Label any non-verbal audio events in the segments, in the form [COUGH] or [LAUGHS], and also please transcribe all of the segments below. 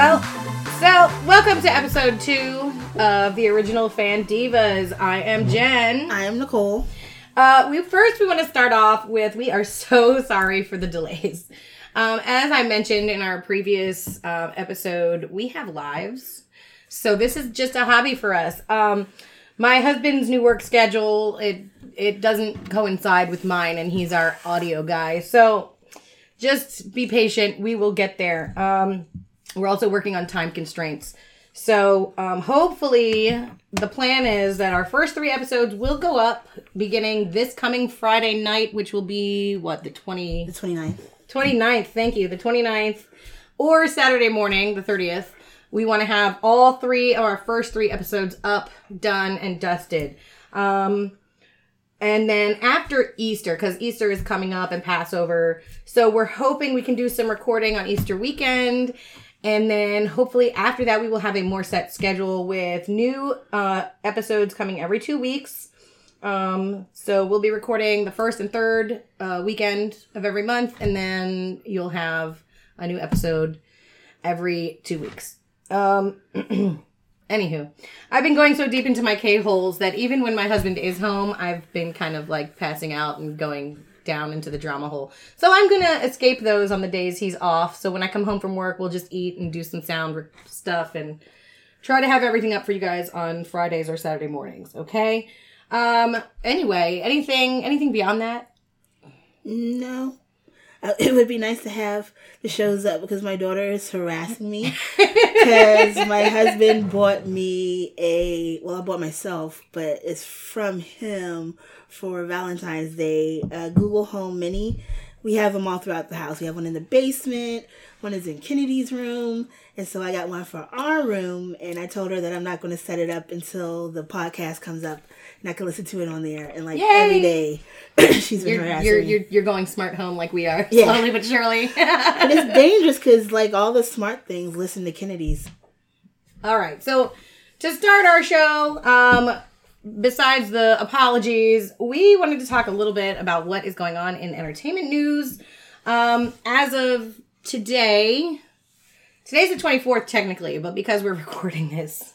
Well, so welcome to episode two of the original Fan Divas. I am Jen. I am Nicole. Uh, we first we want to start off with we are [LAUGHS] so sorry for the delays. Um, as I mentioned in our previous uh, episode, we have lives, so this is just a hobby for us. Um, my husband's new work schedule it it doesn't coincide with mine, and he's our audio guy. So just be patient. We will get there. Um, we're also working on time constraints. So um, hopefully, the plan is that our first three episodes will go up beginning this coming Friday night, which will be what, the 20, The 29th. 29th, thank you, the 29th, or Saturday morning, the 30th. We want to have all three of our first three episodes up, done, and dusted. Um, and then after Easter, because Easter is coming up and Passover, so we're hoping we can do some recording on Easter weekend. And then hopefully after that, we will have a more set schedule with new uh, episodes coming every two weeks. Um, so we'll be recording the first and third uh, weekend of every month, and then you'll have a new episode every two weeks. Um, [CLEARS THROAT] anywho, I've been going so deep into my K holes that even when my husband is home, I've been kind of like passing out and going down into the drama hole. So I'm gonna escape those on the days he's off. So when I come home from work, we'll just eat and do some sound stuff and try to have everything up for you guys on Fridays or Saturday mornings. Okay. Um. Anyway, anything anything beyond that? No. It would be nice to have the shows up because my daughter is harassing me. [LAUGHS] Because my husband bought me a, well, I bought myself, but it's from him for Valentine's Day, a Google Home Mini. We have them all throughout the house. We have one in the basement, one is in Kennedy's room, and so I got one for our room. And I told her that I'm not going to set it up until the podcast comes up, and I can listen to it on there. And like Yay! every day, [CLEARS THROAT] she's been You're harassing you're, you're you're going smart home like we are, Yeah. slowly but surely. [LAUGHS] And it's dangerous because like all the smart things listen to Kennedy's. All right. So to start our show, um, besides the apologies, we wanted to talk a little bit about what is going on in entertainment news. Um, as of today, today's the 24th technically, but because we're [LAUGHS] recording this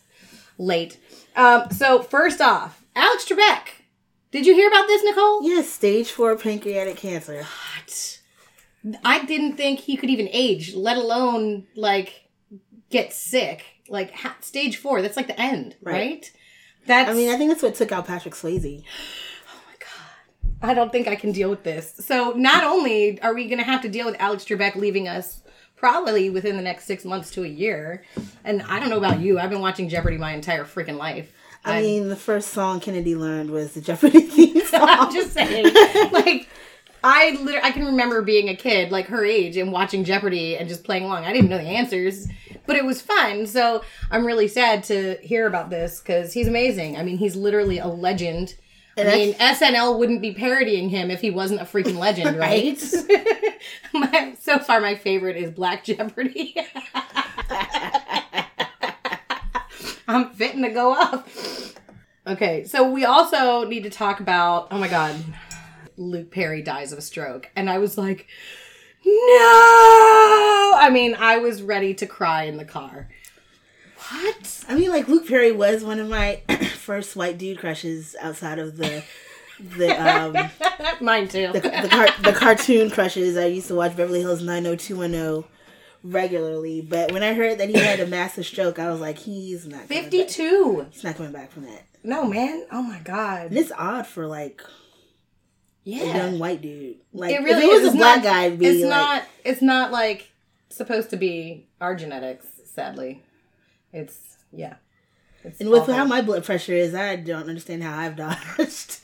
late. Um, so first off, Alex Trebek. Did you hear about this, Nicole? Yes, stage four pancreatic cancer. What? I didn't think he could even age, let alone like get sick. Like ha- stage four, that's like the end, right? Right. That's. I mean, I think that's what took out Patrick Swayze. [SIGHS] Oh my god. I don't think I can deal with this. So not only are we going to have to deal with Alex Trebek leaving us probably within the next six months to a year, and I don't know about you, I've been watching Jeopardy my entire freaking life. I mean, the first song Kennedy learned was the Jeopardy [LAUGHS] theme [LAUGHS] song. I'm just saying, [LAUGHS] like, I literally, I can remember being a kid, like her age, and watching Jeopardy and just playing along. I didn't know the answers, but it was fun. So I'm really sad to hear about this because he's amazing. I mean, he's literally a legend. And I mean, SNL wouldn't be parodying him if he wasn't a freaking legend, right? my, so far, my favorite is Black Jeopardy. I'm fitting to go up. Okay, so we also need to talk about. Oh my god, Luke Perry dies of a stroke, and I was like, no. I mean, I was ready to cry in the car. What? I mean, like Luke Perry was one of my [CLEARS THROAT] first white dude crushes outside of the the um [LAUGHS] Mine too. the the, car- the cartoon crushes. I used to watch Beverly Hills 90210 regularly, but when I heard that he had a massive stroke, I was like, he's not. Fifty-two. He's not coming back from that. No man. Oh my god. And it's odd for like a Yeah. young white dude. Like It really if it was is. a It's black not- guy, be It's like, not. It's not like supposed to be our genetics. Sadly, it's yeah. It's And with awful. how my blood pressure is, I don't understand how I've [LAUGHS] dodged.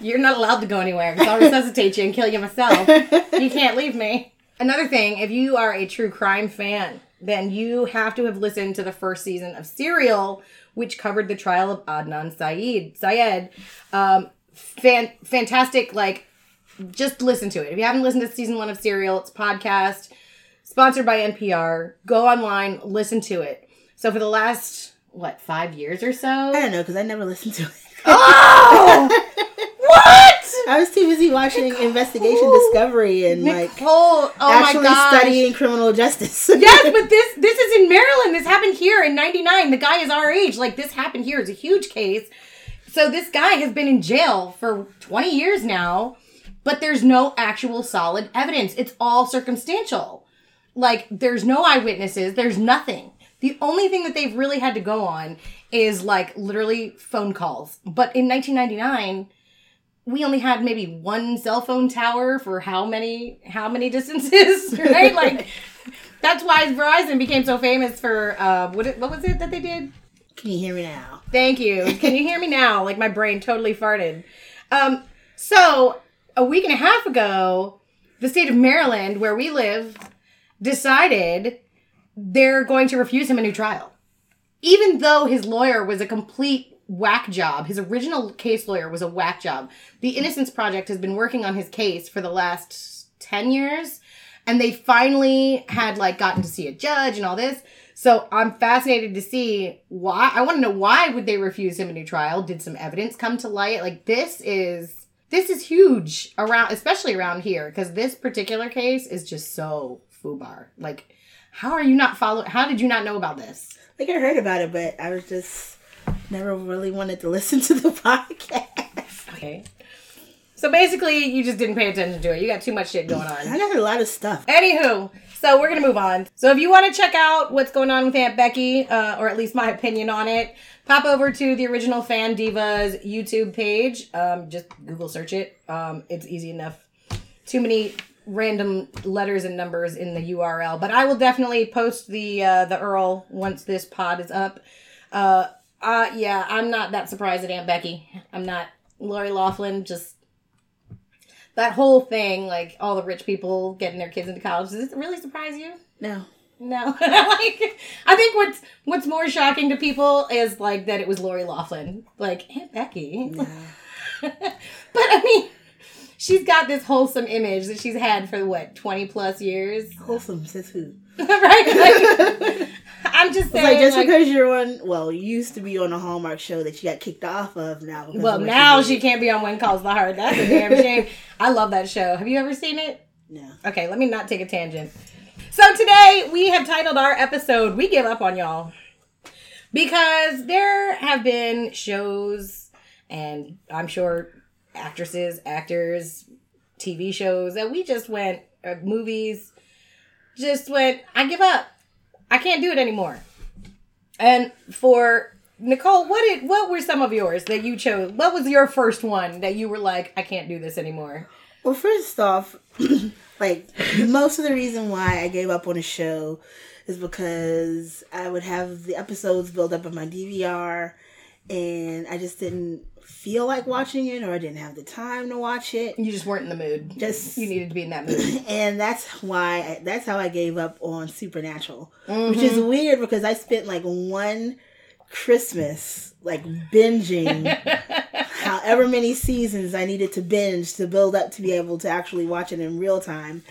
You're not allowed to go anywhere because I'll resuscitate you and kill you myself. You can't leave me. Another thing, if you are a true crime fan, then you have to have listened to the first season of Serial, which covered the trial of Adnan Syed. Syed, um, fan, fantastic. Like, just listen to it. If you haven't listened to season one of Serial, it's a podcast sponsored by NPR. Go online, listen to it. So for the last what five years or so, I don't know because I never listened to it. Oh! [LAUGHS] what? I was too busy watching Nicole. Investigation Discovery and like oh actually studying criminal justice. [LAUGHS] yes, but this this is in Maryland. This happened here in '99. The guy is our age. Like this happened here. It's a huge case. So this guy has been in jail for 20 years now, but there's no actual solid evidence. It's all circumstantial. Like there's no eyewitnesses. There's nothing. The only thing that they've really had to go on is like literally phone calls. But in 1999, we only had maybe one cell phone tower for how many how many [LAUGHS] distances, right? [LAUGHS] like that's why Verizon became so famous for uh, what it, what was it that they did? Can you hear me now? Thank you. Can you hear me now? [LAUGHS] Like my brain totally farted. Um, so a week and a half ago, the state of Maryland, where we live, decided they're going to refuse him a new trial. Even though his lawyer was a complete whack job, his original case lawyer was a whack job. The Innocence Project has been working on his case for the last 10 years, and they finally had like gotten to see a judge and all this. So I'm fascinated to see why. I want to know why would they refuse him a new trial? Did some evidence come to light? Like this is this is huge around, especially around here, because this particular case is just so foobar. Like, how are you not follow? How did you not know about this? Like I heard about it, but I was just never really wanted to [LAUGHS] listen to the podcast. Okay. So basically, you just didn't pay attention to it. You got too much shit going on. I got a lot of stuff. Anywho, so we're gonna move on. So if you want to check out what's going on with Aunt Becky, uh, or at least my opinion on it, pop over to the original Fan Divas YouTube page. Um, just Google search it. Um, it's easy enough. Too many random letters and numbers in the URL, but I will definitely post the uh, the URL once this pod is up. Uh, uh, yeah, I'm not that surprised at Aunt Becky. I'm not. Lori Loughlin just that whole thing, like all the rich people getting their kids into college. Does it really surprise you? No. No, [LAUGHS] like I think what's what's more shocking to people is like that it was Lori Loughlin, like Aunt Becky. No. [LAUGHS] but I mean, she's got this wholesome image that she's had for what twenty plus years, [LAUGHS] Wholesome says who? right? Like, [LAUGHS] I'm just saying, like just like, because you're on, well, you used to be on a Hallmark show that you got kicked off of now. well, of now she can't be on When Calls the Heart. That's a damn shame. I love that show. Have you ever seen it? No. Okay, let me not take a tangent. So today we have titled our episode "We Give Up on Y'all" because there have been shows, and I'm sure actresses, actors, TV shows that we just went, uh, movies, just went. I give up. I can't do it anymore. And for Nicole, what did what were some of yours that you chose? What was your first one that you were like, I can't do this anymore? Well, first off, [CLEARS THROAT] like most of the reason why I gave up on a show is because I would have the episodes build up on my DVR and I just didn't feel like watching it or I didn't have the time to watch it. You just weren't in the mood. Just You needed to be in that mood. [CLEARS THROAT] and that's why I, that's how I gave up on Supernatural, which Mm-hmm. is weird because I spent like one Christmas like binging [LAUGHS] however many seasons I needed to binge to build up to be able to actually watch it in real time.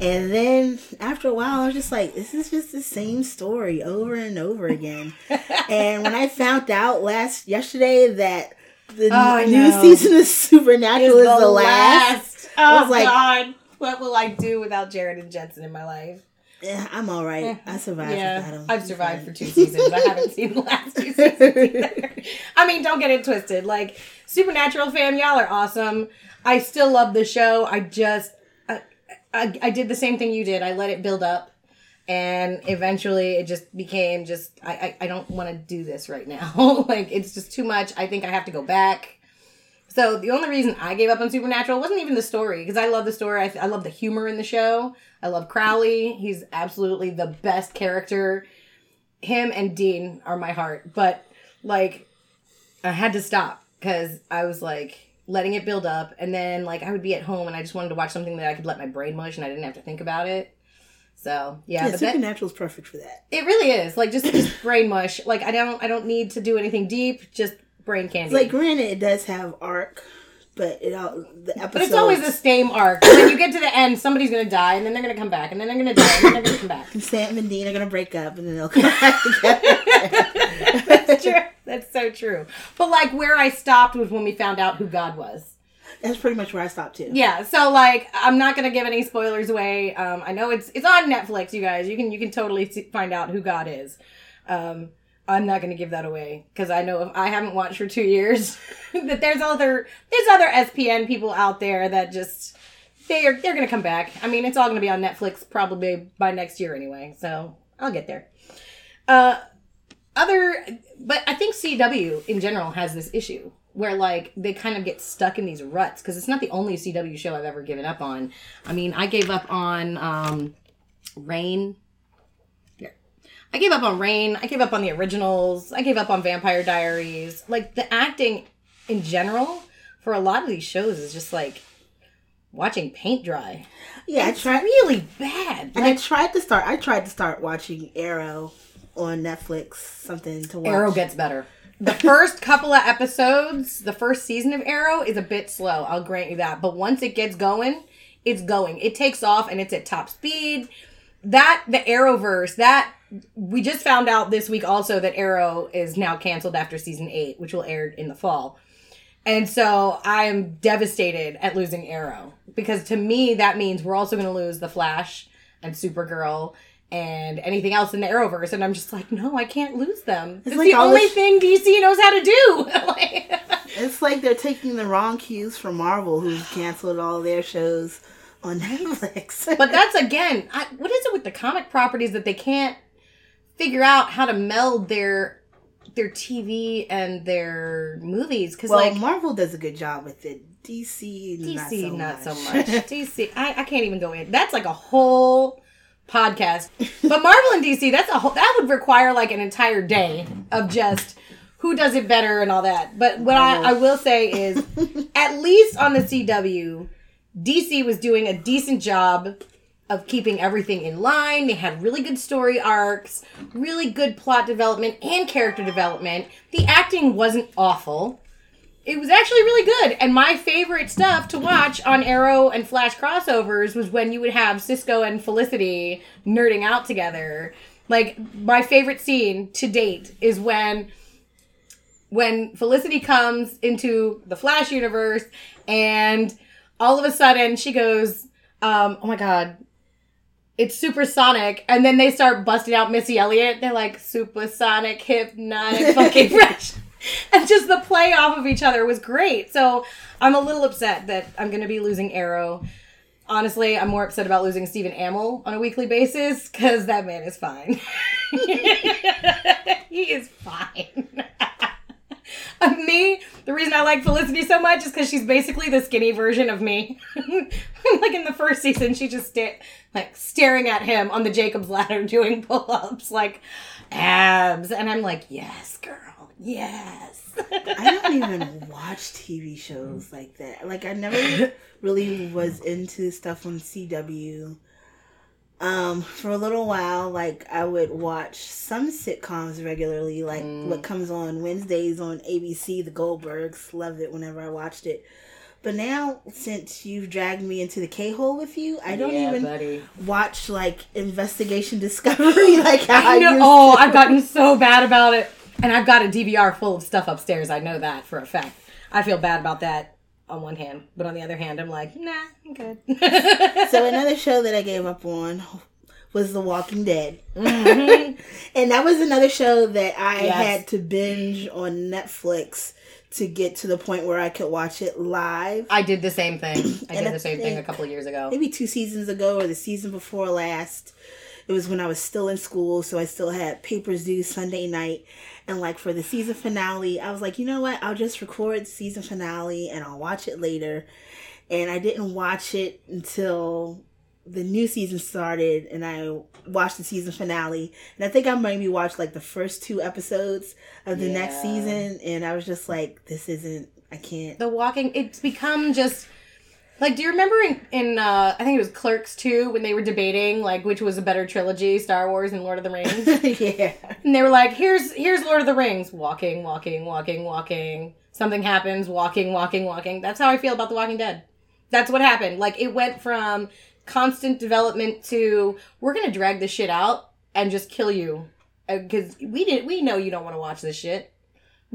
And then after a while, I was just like, this is just the same story over and over again. [LAUGHS] and when I found out last yesterday that the Oh, new season of [LAUGHS] Supernatural is the, last, Oh I was like- God, what will I do without Jared and Jensen in my life? eh, I'm all right. I survived yeah, without him. I've survived for two seasons. I haven't seen the last two seasons [LAUGHS] either. I mean, don't get it twisted. Like Supernatural fam, y'all are awesome. I still love the show. I just, I, I, I did the same thing you did. I let it build up. And eventually it just became just, I, I, I don't want to do this right now. [LAUGHS] like, it's just too much. I think I have to go back. So the only reason I gave up on Supernatural wasn't even the story because I love the story. I, I love the humor in the show. I love Crowley. He's absolutely the best character. Him and Dean are my heart. But like, I had to stop because I was like letting it build up, and then like I would be at home and I just wanted to watch something that I could let my brain mush and I didn't have to think about it. So yeah, Yeah, but that, Supernatural's perfect for that. it really is like just just [CLEARS THROAT] brain mush. Like I don't I don't need to do anything deep. Just brain candy. Like, granted, it does have arc, but it all the episodes. But it's always the same arc. when you get to the end, somebody's gonna die, and then they're gonna come back, and then they're gonna die, and then they're gonna come back. [LAUGHS] Sam and Dean are gonna break up, and then they'll come back [LAUGHS] together. That's true. That's so true. But like where I stopped was when we found out who God was. That's pretty much where I stopped too. Yeah, so like I'm not gonna give any spoilers away. Um, I know it's it's on Netflix, you guys. You can you can totally see, find out who God is. Um, I'm not gonna give that away because I know if I haven't watched for two years, [LAUGHS] that there's other there's other SPN people out there that just they're they're gonna come back. I mean, it's all gonna be on Netflix probably by next year anyway, so I'll get there. Uh, other, but I think CW in general has this issue where like they kind of get stuck in these ruts because it's not the only CW show I've ever given up on. I mean, I gave up on um, Reign. Yeah. I gave up on Reign. I gave up on the originals. I gave up on Vampire Diaries. Like the acting in general for a lot of these shows is just like watching paint dry. Yeah, It's I tried. really bad. And I tried to start. I tried to start watching Arrow on Netflix. Something to watch. Arrow gets better. The first couple of episodes, the first season of Arrow is a bit slow. I'll grant you that. But once it gets going, it's going. It takes off and it's at top speed. That the Arrowverse, that we just found out this week also that Arrow is now canceled after season 8, which will air in the fall. And so I am devastated at losing Arrow because to me that means we're also going to lose the Flash and Supergirl and anything else in the Arrowverse. And I'm just like, no, I can't lose them. It's, like the only this- thing DC knows how to do. [LAUGHS] Like- It's like they're taking the wrong cues from Marvel, who's canceled all their shows on Netflix. [LAUGHS] but that's again, I, what is it with the comic properties that they can't figure out how to meld their their TV and their movies? Because well, like Marvel does a good job with it. DC, DC, not so not much. so much. [LAUGHS] DC, I, I can't even go in. That's like a whole podcast. But Marvel and DC, that's a whole. That would require like an entire day of just who does it better and all that. But what I, I will say is, at least on the CW, DC was doing a decent job of keeping everything in line. They had really good story arcs, really good plot development and character development. The acting wasn't awful it was actually really good. And my favorite stuff to watch on Arrow and Flash crossovers was when you would have Cisco and Felicity nerding out together. Like my favorite scene to date is when when Felicity comes into the Flash universe and all of a sudden she goes, um, oh my god, it's supersonic, and then they start busting out Missy Elliott. They're like supersonic, hypnotic, fucking [LAUGHS] fresh. [LAUGHS] And just the play off of each other was great. So I'm a little upset that I'm going to be losing Arrow. Honestly, I'm more upset about losing Stephen Amell on a weekly basis because that man is fine. [LAUGHS] he is fine. [LAUGHS] Uh, me, the reason I like Felicity so much is because she's basically the skinny version of me. like in the first season, she just sta- like staring at him on the Jacob's ladder doing pull-ups, like abs, and I'm like, yes, girl, yes. I don't even watch TV shows like that. Like I never really was into stuff on CW. Um, for a little while, like I would watch some sitcoms regularly, like what comes on Wednesdays on ABC, The Goldbergs. Loved it whenever I watched it. But now, since you've dragged me into the K hole with you, I don't Yeah, even buddy. watch like Investigation Discovery [LAUGHS] like I, I know. Oh, to. I've gotten so bad about it, and I've got a DVR full of stuff upstairs. I know that for a fact. I feel bad about that on one hand, but on the other hand, I'm like, nah, I'm good. [LAUGHS] So another show that I gave up on was The Walking Dead. Mm-hmm. [LAUGHS] and that was another show that I Yes. had to binge on Netflix to get to the point where I could watch it live. I did the same thing. I [CLEARS THROAT] did the same thing a couple of years ago. Maybe two seasons ago or the season before last. It was when I was still in school, so I still had papers due Sunday night. And like for the season finale, I was like, you know what? I'll just record the season finale and I'll watch it later. And I didn't watch it until the new season started and I watched the season finale. And I think I maybe watched like the first two episodes of the next season and I was just like, this isn't I can't the walking it's become just like do you remember in, in uh i think it was clerks 2 when they were debating like which was a better trilogy star wars and lord of the rings? [LAUGHS] Yeah. and they were like here's here's lord of the rings. Walking walking walking walking. Something happens walking walking walking. That's how i feel about the walking dead. That's what happened. Like it went from constant development to we're gonna drag this shit out and just kill you. Because we did we know you don't want to watch this shit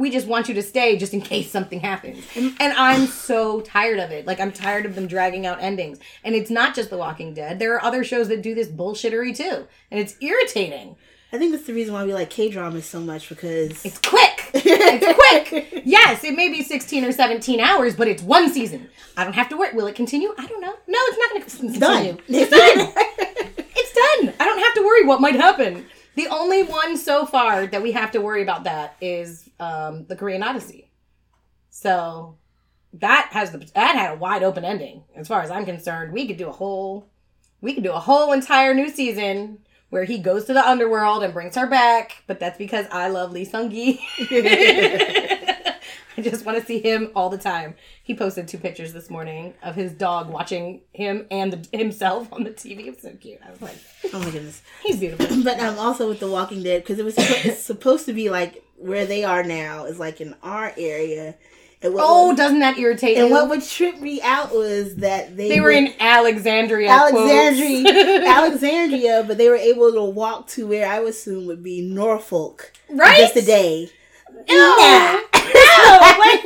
We just want you to stay just in case something happens. And I'm so tired of it. Like I'm tired of them dragging out endings. And it's not just The Walking Dead. There are other shows that do this bullshittery too. And it's irritating. I think that's the reason why we like K dramas so much because It's quick. It's quick. [LAUGHS] Yes, it may be 16 or 17 hours, but it's one season. I don't have to worry. Will it continue? I don't know. No, it's not going to continue. done. It's done. it's done. I don't have to worry what might happen. The only one so far that we have to worry about that is um, the Korean Odyssey. So that has the that had a wide open ending as far as I'm concerned. We could do a whole we could do a whole entire new season where he goes to the underworld and brings her back, but that's because I love Lee Seung Gi. [LAUGHS] [LAUGHS] I [LAUGHS] just want to see him all the time. He posted two pictures this morning of his dog watching him and the, himself on the TV. It was so cute. I was like, oh my goodness. [LAUGHS] he's beautiful. [CLEARS THROAT] But I'm um, also with The Walking Dead because it was suppo- supposed to be like where they are now is like in our area. And what Oh, would, doesn't that irritate and you? what would trip me out was that they they were would- in Alexandria. Alexandria. [LAUGHS] Alexandria, but they were able to walk to where I would assume would be Norfolk, Right? Just a day. No, Nah. Like, [LAUGHS]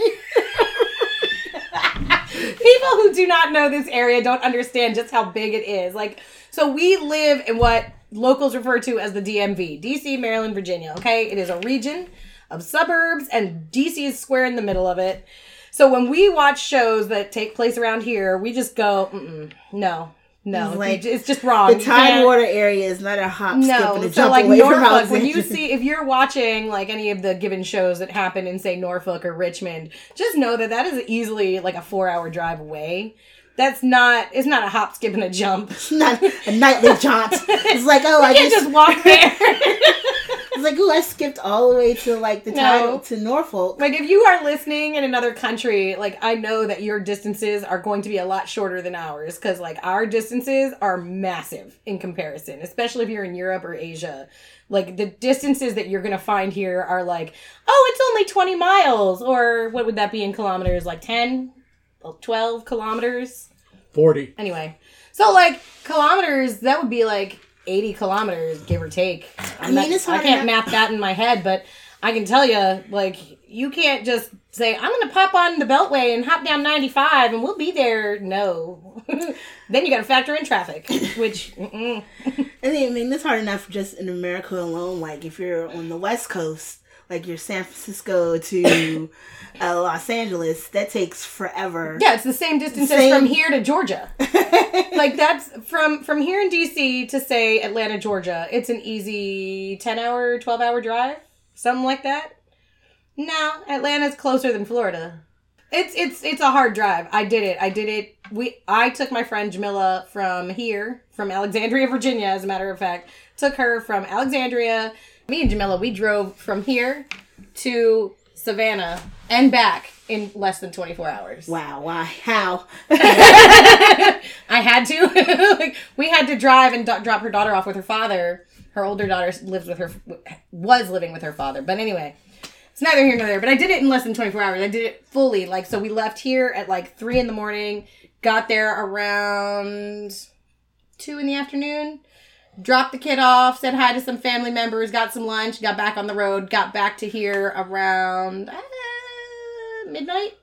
people who do not know this area don't understand just how big it is. Like, so we live in what locals refer to as the DMV, DC, Maryland, Virginia. Okay, it is a region of suburbs, and DC is square in the middle of it. So when we watch shows that take place around here, we just go, no, no, It's like it's just wrong. The Tidewater area is not a hop, skip, no, and a so like Norfolk, when you [LAUGHS] see if you're watching like any of the given shows that happen in say Norfolk or Richmond, just know that that is easily like a four hour drive away. That's not it's not a hop, skip, and a jump. It's not a nightly jaunt. It's like, oh, [LAUGHS] I can't just, just walk there. [LAUGHS] it's like, oh, I skipped all the way to like the No. to Norfolk. like if you are listening in another country, like I know that your distances are going to be a lot shorter than ours because like our distances are massive in comparison, especially if you're in Europe or Asia. Like the distances that you're gonna find here are like, oh, it's only 20 miles, or what would that be in kilometers? Like 10, 12 kilometers. 40. Anyway, so like kilometers, that would be like 80 kilometers, give or take. I'm mean, not- it's I can't enough- map that in my head, but I can tell you, like, you can't just say, I'm going to pop on the Beltway and hop down 95 and we'll be there. No. [LAUGHS] then you got to factor in traffic, [LAUGHS] which. I I mean, it's hard enough just in America alone. Like, if you're on the West Coast, like you're San Francisco to [COUGHS] uh, Los Angeles, that takes forever. yeah, it's the same distance Same. as from here to Georgia. [LAUGHS] like that's from from here in DC to say Atlanta, Georgia. It's an easy 10 hour, 12 hour drive, something like that. No, Atlanta's closer than Florida. It's it's it's a hard drive. I did it. I did it. We I took my friend Jamila from here, from Alexandria, [LAUGHS] Virginia, as a matter of fact. Took her from Alexandria. Me and Jamila, we drove from here to Savannah and back in less than 24 hours. Wow, why? How? [LAUGHS] I had to. [LAUGHS] like we had to drive and do- drop her daughter off with her father. Her older daughter lives with her was living with her father. But anyway, it's neither here nor there. But I did it in less than 24 hours. I did it fully. Like so we left here at like 3 in the morning, got there around 2 in the afternoon. Dropped the kid off, said hi to some family members, got some lunch, got back on the road, got back to here around uh, midnight.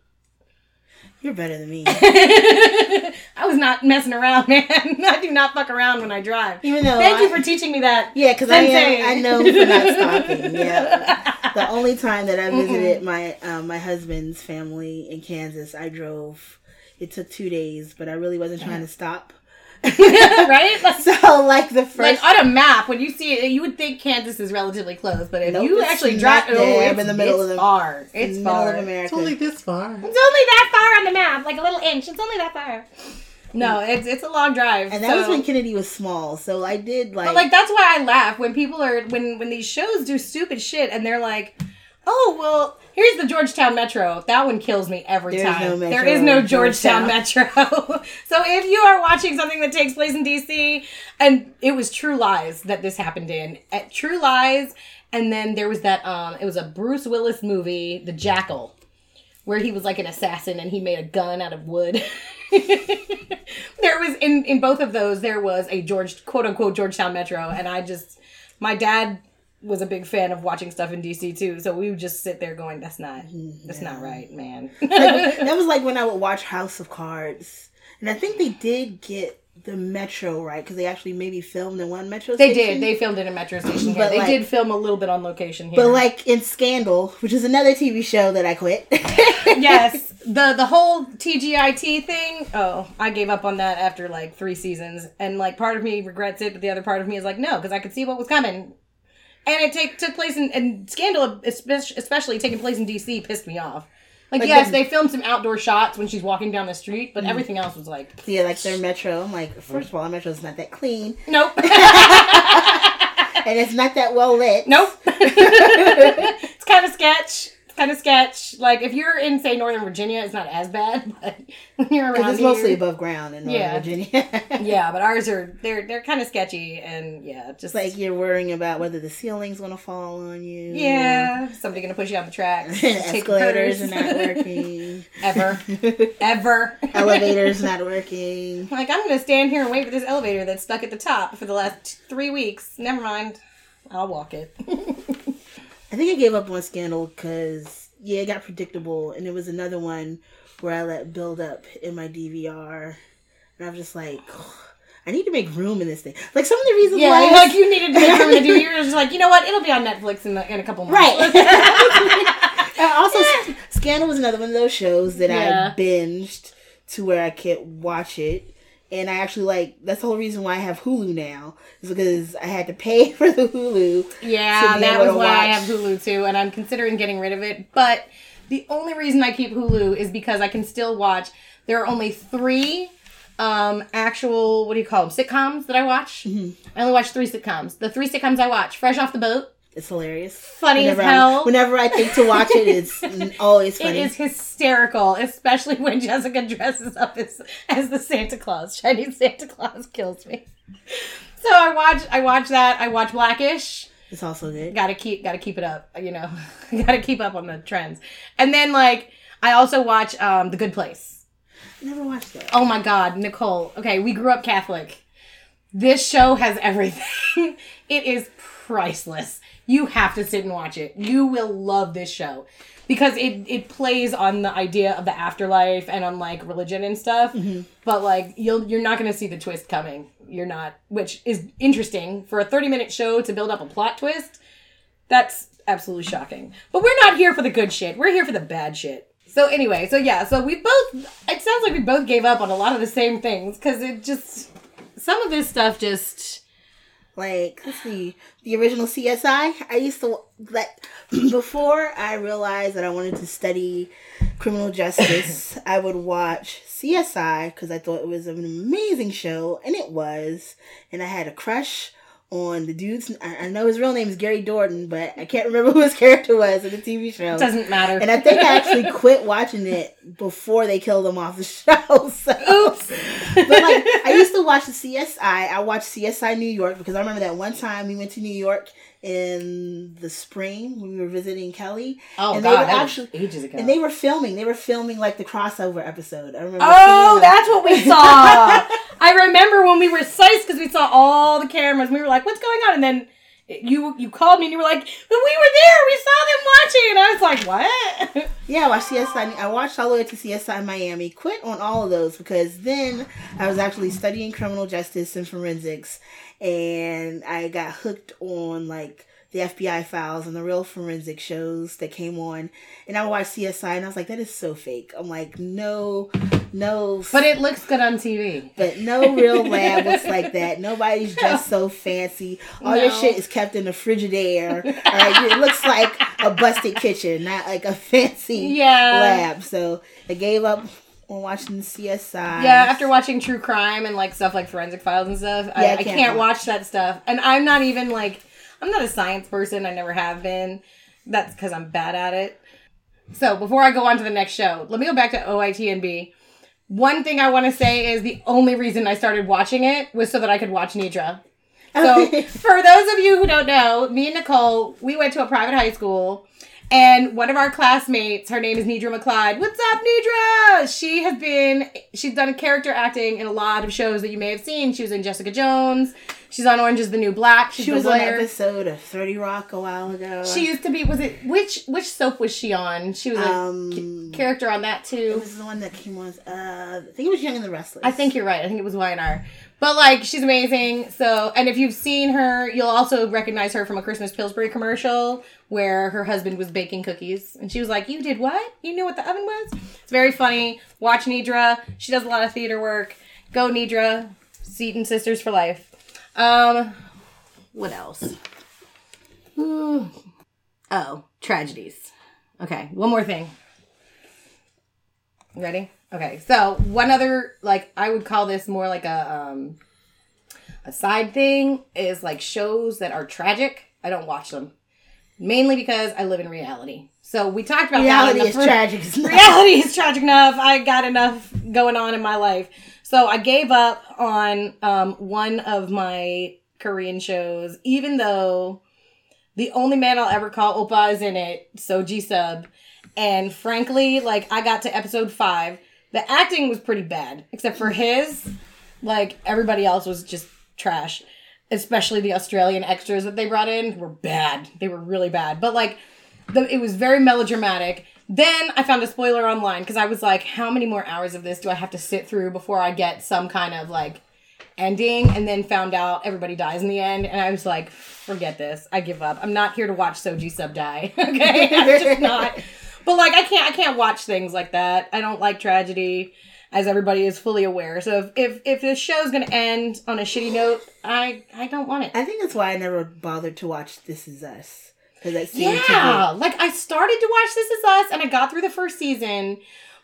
You're better than me. [LAUGHS] I was not messing around, [LAUGHS] man. I do not fuck around when I drive. Even though Thank I- you for teaching me that. Yeah, because I I know for not stopping. Yeah, [LAUGHS] [LAUGHS] the only time that I visited my um, my husband's family in Kansas, I drove. It took two days, but I really wasn't trying to stop. [LAUGHS] right? Like, [LAUGHS] So, like the first, like on a map, when you see it, you would think Kansas is relatively close, but if Nope, you actually drive, oh, dab it's, in the middle it's of the- far. It's middle far. of America. It's only this far. It's only that far on the map, like a little inch. It's only that far. No, it's it's a long drive. and that was when Kennedy was small. So I did like, But like that's why I laugh when people are when when these shows do stupid shit and they're like, "Oh, well, here's the Georgetown Metro." That one kills me every There's time. no Metro there is no in Georgetown, Metro. [LAUGHS] so if you are watching something that takes place in DC and it was True Lies that this happened in. At True Lies and then there was that um it was a Bruce Willis movie, The Jackal where he was like an assassin and he made a gun out of wood. [LAUGHS] there was in in both of those there was a George quote unquote Georgetown Metro and I just my dad was a big fan of watching stuff in DC too. So we would just sit there going, "That's not, that's not right, man." Like, [LAUGHS] that was like when I would watch House of Cards, and I think they did get the Metro right because they actually maybe filmed in one Metro. they station. did. They filmed in a metro station. But, They like- did film a little bit on location here. But like in Scandal, which is another TV show that I quit. [LAUGHS] yes, [LAUGHS] the the whole TGIT thing. Oh, I gave up on that after like three seasons, and like part of me regrets it, but the other part of me is like, no, because I could see what was coming. And it take, took place in and Scandal, especially, especially taking place in DC, pissed me off. Like, Like yes, the- they filmed some outdoor shots when she's walking down the street, but mm. everything else was like, yeah, like their Metro. I'm like, first of all, our Metro's not that clean, nope, [LAUGHS] and it's not that well lit. nope. [LAUGHS] it's kind of sketch. Kind of sketch. Like if you're in say Northern Virginia, it's not as bad, [LAUGHS] but when you're around it's here, mostly above ground in Northern Yeah. Virginia. [LAUGHS] yeah, but ours are they're they're kind of sketchy and yeah, just like you're worrying about whether the ceiling's gonna fall on you. yeah, somebody gonna push you off the tracks, [LAUGHS] take Escalators are not working. ever, ever. Elevators not working. Like I'm gonna stand here and wait for this elevator that's stuck at the top for the last three weeks. Never mind, I'll walk it. I think I gave up on Scandal because yeah, it got predictable, and it was another one where I let build up in my DVR, and I'm just like, I need to make room in this thing. Like some of the reasons yeah, why, I- like you needed to [LAUGHS] make room to do. You're just like, you know what? It'll be on Netflix in, a- in a couple months. right. And [LAUGHS] uh, also, S- Scandal was another one of those shows that Yeah. I binged to where I can't watch it. And I actually like that's the whole reason why I have Hulu now is because I had to pay [LAUGHS] for the Hulu. Yeah, that was why I have Hulu too, and I'm considering getting rid of it. But the only reason I keep Hulu is because I can still watch. There are only three um actual what do you call them sitcoms that I watch. Mm-hmm. I only watch three sitcoms. The three sitcoms I watch: Fresh Off the Boat, It's hilarious. funny as Whenever I- hell. whenever I think to watch it, it's [LAUGHS] always It funny. is hysterical, especially when Jessica dresses up as as the Santa Claus. Chinese Santa Claus kills me. So I watch I watch that. I watch Blackish. It's also good. gotta keep gotta keep it up you know [LAUGHS] gotta keep up on the trends and then like i also watch um the good place Never watched that. oh my god nicole okay we grew up catholic this show has everything [LAUGHS] it is priceless you have to sit and watch it you will love this show because it it plays on the idea of the afterlife and on like religion and stuff mm-hmm. but like you'll you're not gonna see the twist coming you're not which is interesting for a 30 minute show to build up a plot twist that's absolutely shocking. But we're not here for the good shit. We're here for the bad shit. So anyway, so yeah, so we both it sounds like we both gave up on a lot of the same things cuz it just some of this stuff just Like, let's see, the original CSI. I used to like [CLEARS THROAT] before I realized that I wanted to study criminal justice. [LAUGHS] I would watch CSI because I thought it was an amazing show, and it was. And I had a crush on the dude's. I I know his real name is Gary Dourdan, but I can't remember [LAUGHS] who his character was in the TV show. doesn't matter. And I think I actually [LAUGHS] quit watching it before they killed him off the [LAUGHS] show. So. Oops. But like I used to watch the CSI. I watched CSI New York because I remember that one time we went to New York in the spring when we were visiting Kelly. Oh and god, they were that actually was ages ago. and they were filming. They were filming like the crossover episode. I remember. Oh, that's what we saw. I remember when we were psyched because we saw all the cameras. We were like, "What's going on?" And then you you called me and you were like, "But we were there. We saw them watching." And I was like, "What?" [LAUGHS] Yeah, I watched CSI. I watched all the way to CSI Miami. Quit on all of those because then I was actually studying criminal justice and forensics, and I got hooked on like the FBI files and the real forensic shows that came on. And I watched CSI, and I was like, that is so fake. I'm like, no, no, but it looks good on TV. but no real lab looks like that. Nobody's [LAUGHS] dressed so fancy. All your shit is kept in the Frigidaire. Like, it looks like a busted kitchen, not like a fancy Yeah. lab. So I gave up on watching the CSI. Yeah, after watching true crime and like stuff like forensic files and stuff, I, Yeah, I I can't can't, watch. watch that stuff. And I'm not even like, I'm not a science person. I never have been. That's because I'm bad at it. So before I go on to the next show, let me go back to OITNB. One thing I want to say is the only reason I started watching it was so that I could watch Nidra. So, [LAUGHS] for those of you who don't know, me and Nicole, we went to a private high school, and one of our classmates, her name is Nidra McLeod. What's up, Nidra? She has been, she's done character acting in a lot of shows that you may have seen. She was in Jessica Jones. She's on Orange is the New Black. She's She was on an episode of Thirty Rock a while ago. She used to be. Was it which which soap was she on? She was a um, character on that it too. was the one that came on. Uh, I think it was Young and the Restless. I think you're right. I think it was YNR. But like she's amazing. So and if you've seen her, you'll also recognize her from a Christmas Pillsbury commercial where her husband was baking cookies and she was like, "You did what? You knew what the oven was?" It's very funny. Watch Nidra. She does a lot of theater work. Go Nidra. Seton Sisters for life. Um, what else? Ooh. [SIGHS] Oh, tragedies. Okay, one more thing. Ready? Okay, so one other like I would call this more like a um a side thing is like shows that are tragic. I don't watch them. Mainly because I live in reality. So we talked about reality is the tragic. [LAUGHS] [LAUGHS] reality is tragic enough. I got enough going on in my life. So I gave up on um, one of my Korean shows, even though the only man I'll ever call Oppa is in it, So Ji Sub. And frankly, like I got to episode five, the acting was pretty bad, except for his. Like everybody else was just trash. Especially the Australian extras that they brought in were bad. They were really bad. But like the, it was very melodramatic. Then I found a spoiler online because I was like, how many more hours of this do I have to sit through before I get some kind of like ending? And then found out everybody dies in the end. And I was like, forget this. I give up. I'm not here to watch So Ji Sub die. [LAUGHS] okay. [LAUGHS] I'm just not. But like I can't I can't watch things like that. I don't like tragedy, as everybody is fully aware. So if if, if this show's gonna end on a shitty note, I I don't want it. I think that's why I never bothered to watch This Is Us because that seemed to Yeah, like I started to watch This Is Us and I got through the first season,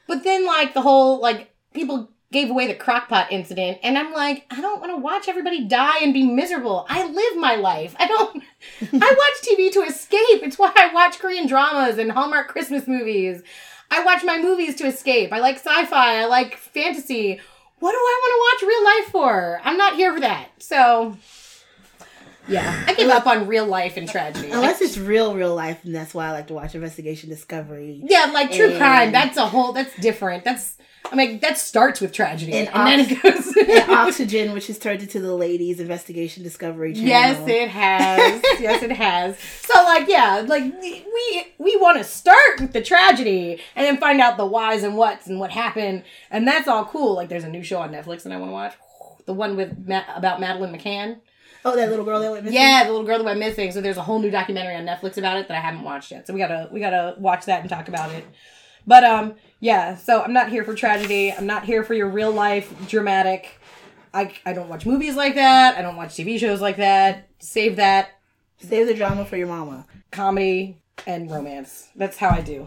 but then like the whole like people gave away the crockpot incident, and I'm like, I don't want to watch everybody die and be miserable. I live my life. I don't. [LAUGHS] I watch TV to escape. It's why I watch Korean dramas and Hallmark Christmas movies. I watch my movies to escape. I like sci-fi. I like fantasy. What do I want to watch real life for? I'm not here for that. So. Yeah, I give up on real life and tragedy. Unless it's real, real life, and that's why I like to watch Investigation Discovery. Yeah, like true And- crime. That's a whole. That's different. That's. I mean, that starts with tragedy, and, And then it goes. [LAUGHS] and Oxygen, which is turned into the Ladies Investigation Discovery channel. yes, it has. yes, it has. So, like, yeah, like we we want to start with the tragedy and then find out the whys and whats and what happened, and that's all cool. Like, there's a new show on Netflix that I want to watch. The one with Ma- about Madeleine McCann. Oh, that little girl that went missing. Yeah, the little girl that went missing. So there's a whole new documentary on Netflix about it that I haven't watched yet. So we gotta we gotta watch that and talk about it. But um, yeah. So I'm not here for tragedy. I'm not here for your real life dramatic. I I don't watch movies like that. I don't watch TV shows like that. Save that Save the drama for your mama. comedy and romance. That's how I do.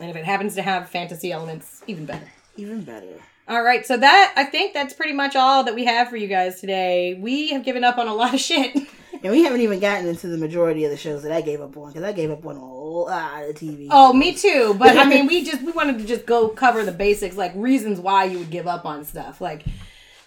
And if it happens to have fantasy elements, even better. Even better. All right, so that I think that's pretty much all that we have for you guys today. We have given up on a lot of shit. [LAUGHS] And we haven't even gotten into the majority of the shows that I gave up on because I gave up on a lot of TV. Oh, me too. But I mean, we [LAUGHS] just we wanted to just go cover the basics, like reasons why you would give up on stuff. Like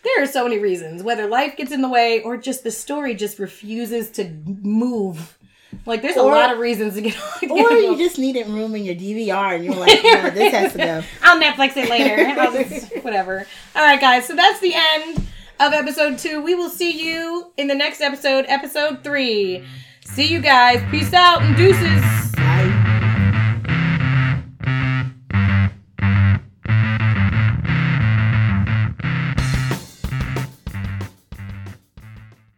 there are so many reasons, whether life gets in the way or just the story just refuses to move. Like there's Or- a lot of reasons to get [LAUGHS] on. Or you just needed room in your DVR and you're like, no, this has to go. [LAUGHS] I'll Netflix it later. [LAUGHS] Just, whatever. All right, guys. So that's the end of episode two. We will see you in the next episode, episode three. See you guys. Peace out and deuces.